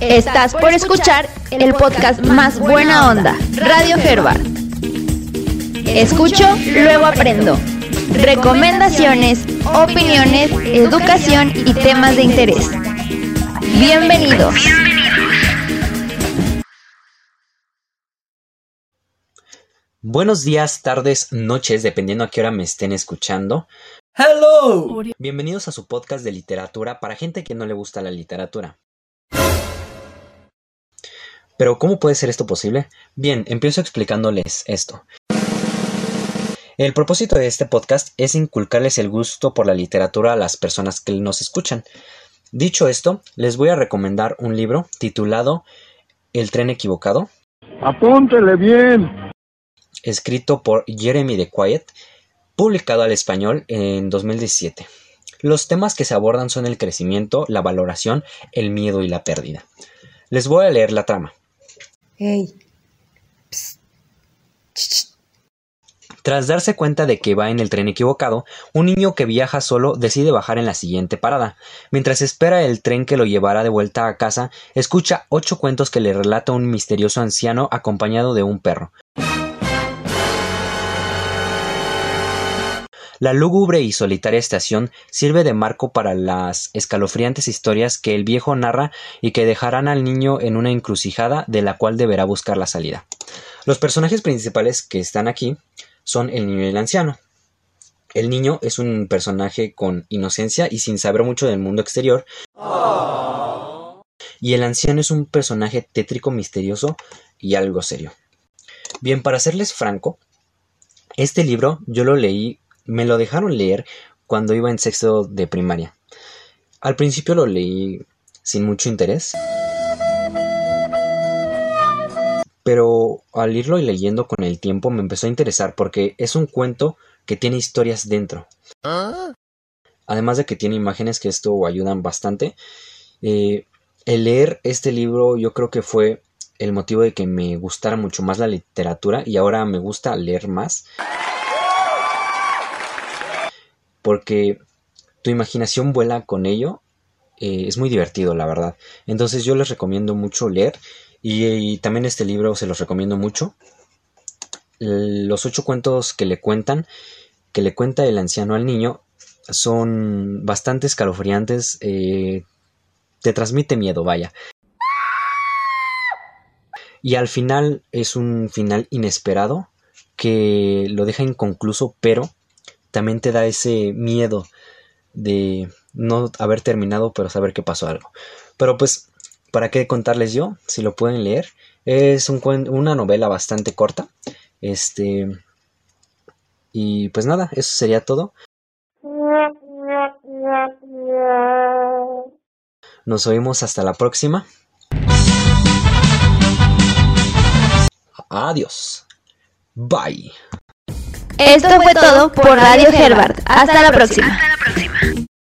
Estás por escuchar el podcast más buena onda, Radio Herbert. Escucho, luego aprendo. Recomendaciones, opiniones, educación y temas de interés. Bienvenidos. Buenos días, tardes, noches, dependiendo a qué hora me estén escuchando. Hello. Bienvenidos a su podcast de literatura para gente que no le gusta la literatura. Pero ¿cómo puede ser esto posible? Bien, empiezo explicándoles esto. El propósito de este podcast es inculcarles el gusto por la literatura a las personas que nos escuchan. Dicho esto, les voy a recomendar un libro titulado El tren equivocado. Apúntele bien. Escrito por Jeremy de Quiet, publicado al español en 2017. Los temas que se abordan son el crecimiento, la valoración, el miedo y la pérdida. Les voy a leer la trama. Hey. Tras darse cuenta de que va en el tren equivocado, un niño que viaja solo decide bajar en la siguiente parada. Mientras espera el tren que lo llevará de vuelta a casa, escucha ocho cuentos que le relata un misterioso anciano acompañado de un perro. La lúgubre y solitaria estación sirve de marco para las escalofriantes historias que el viejo narra y que dejarán al niño en una encrucijada de la cual deberá buscar la salida. Los personajes principales que están aquí son el niño y el anciano. El niño es un personaje con inocencia y sin saber mucho del mundo exterior. Y el anciano es un personaje tétrico, misterioso y algo serio. Bien, para serles franco, este libro yo lo leí me lo dejaron leer cuando iba en sexto de primaria. Al principio lo leí sin mucho interés. Pero al irlo leyendo con el tiempo me empezó a interesar porque es un cuento que tiene historias dentro. Además de que tiene imágenes que esto ayudan bastante. Eh, el leer este libro yo creo que fue el motivo de que me gustara mucho más la literatura y ahora me gusta leer más porque tu imaginación vuela con ello. Eh, es muy divertido, la verdad. Entonces yo les recomiendo mucho leer y, también este libro se los recomiendo mucho. Los ocho cuentos que le cuentan, que le cuenta el anciano al niño, son bastante escalofriantes. Eh, te transmite miedo, vaya. Y al final es un final inesperado que lo deja inconcluso, pero también te da ese miedo de no haber terminado, pero saber que pasó algo. Pero pues, ¿para qué contarles yo? Si lo pueden leer. Es un, una novela bastante corta. Este. Y pues nada, eso sería todo. Nos oímos hasta la próxima. Adiós. Bye. Esto fue todo por Radio Herbert. Hasta la próxima.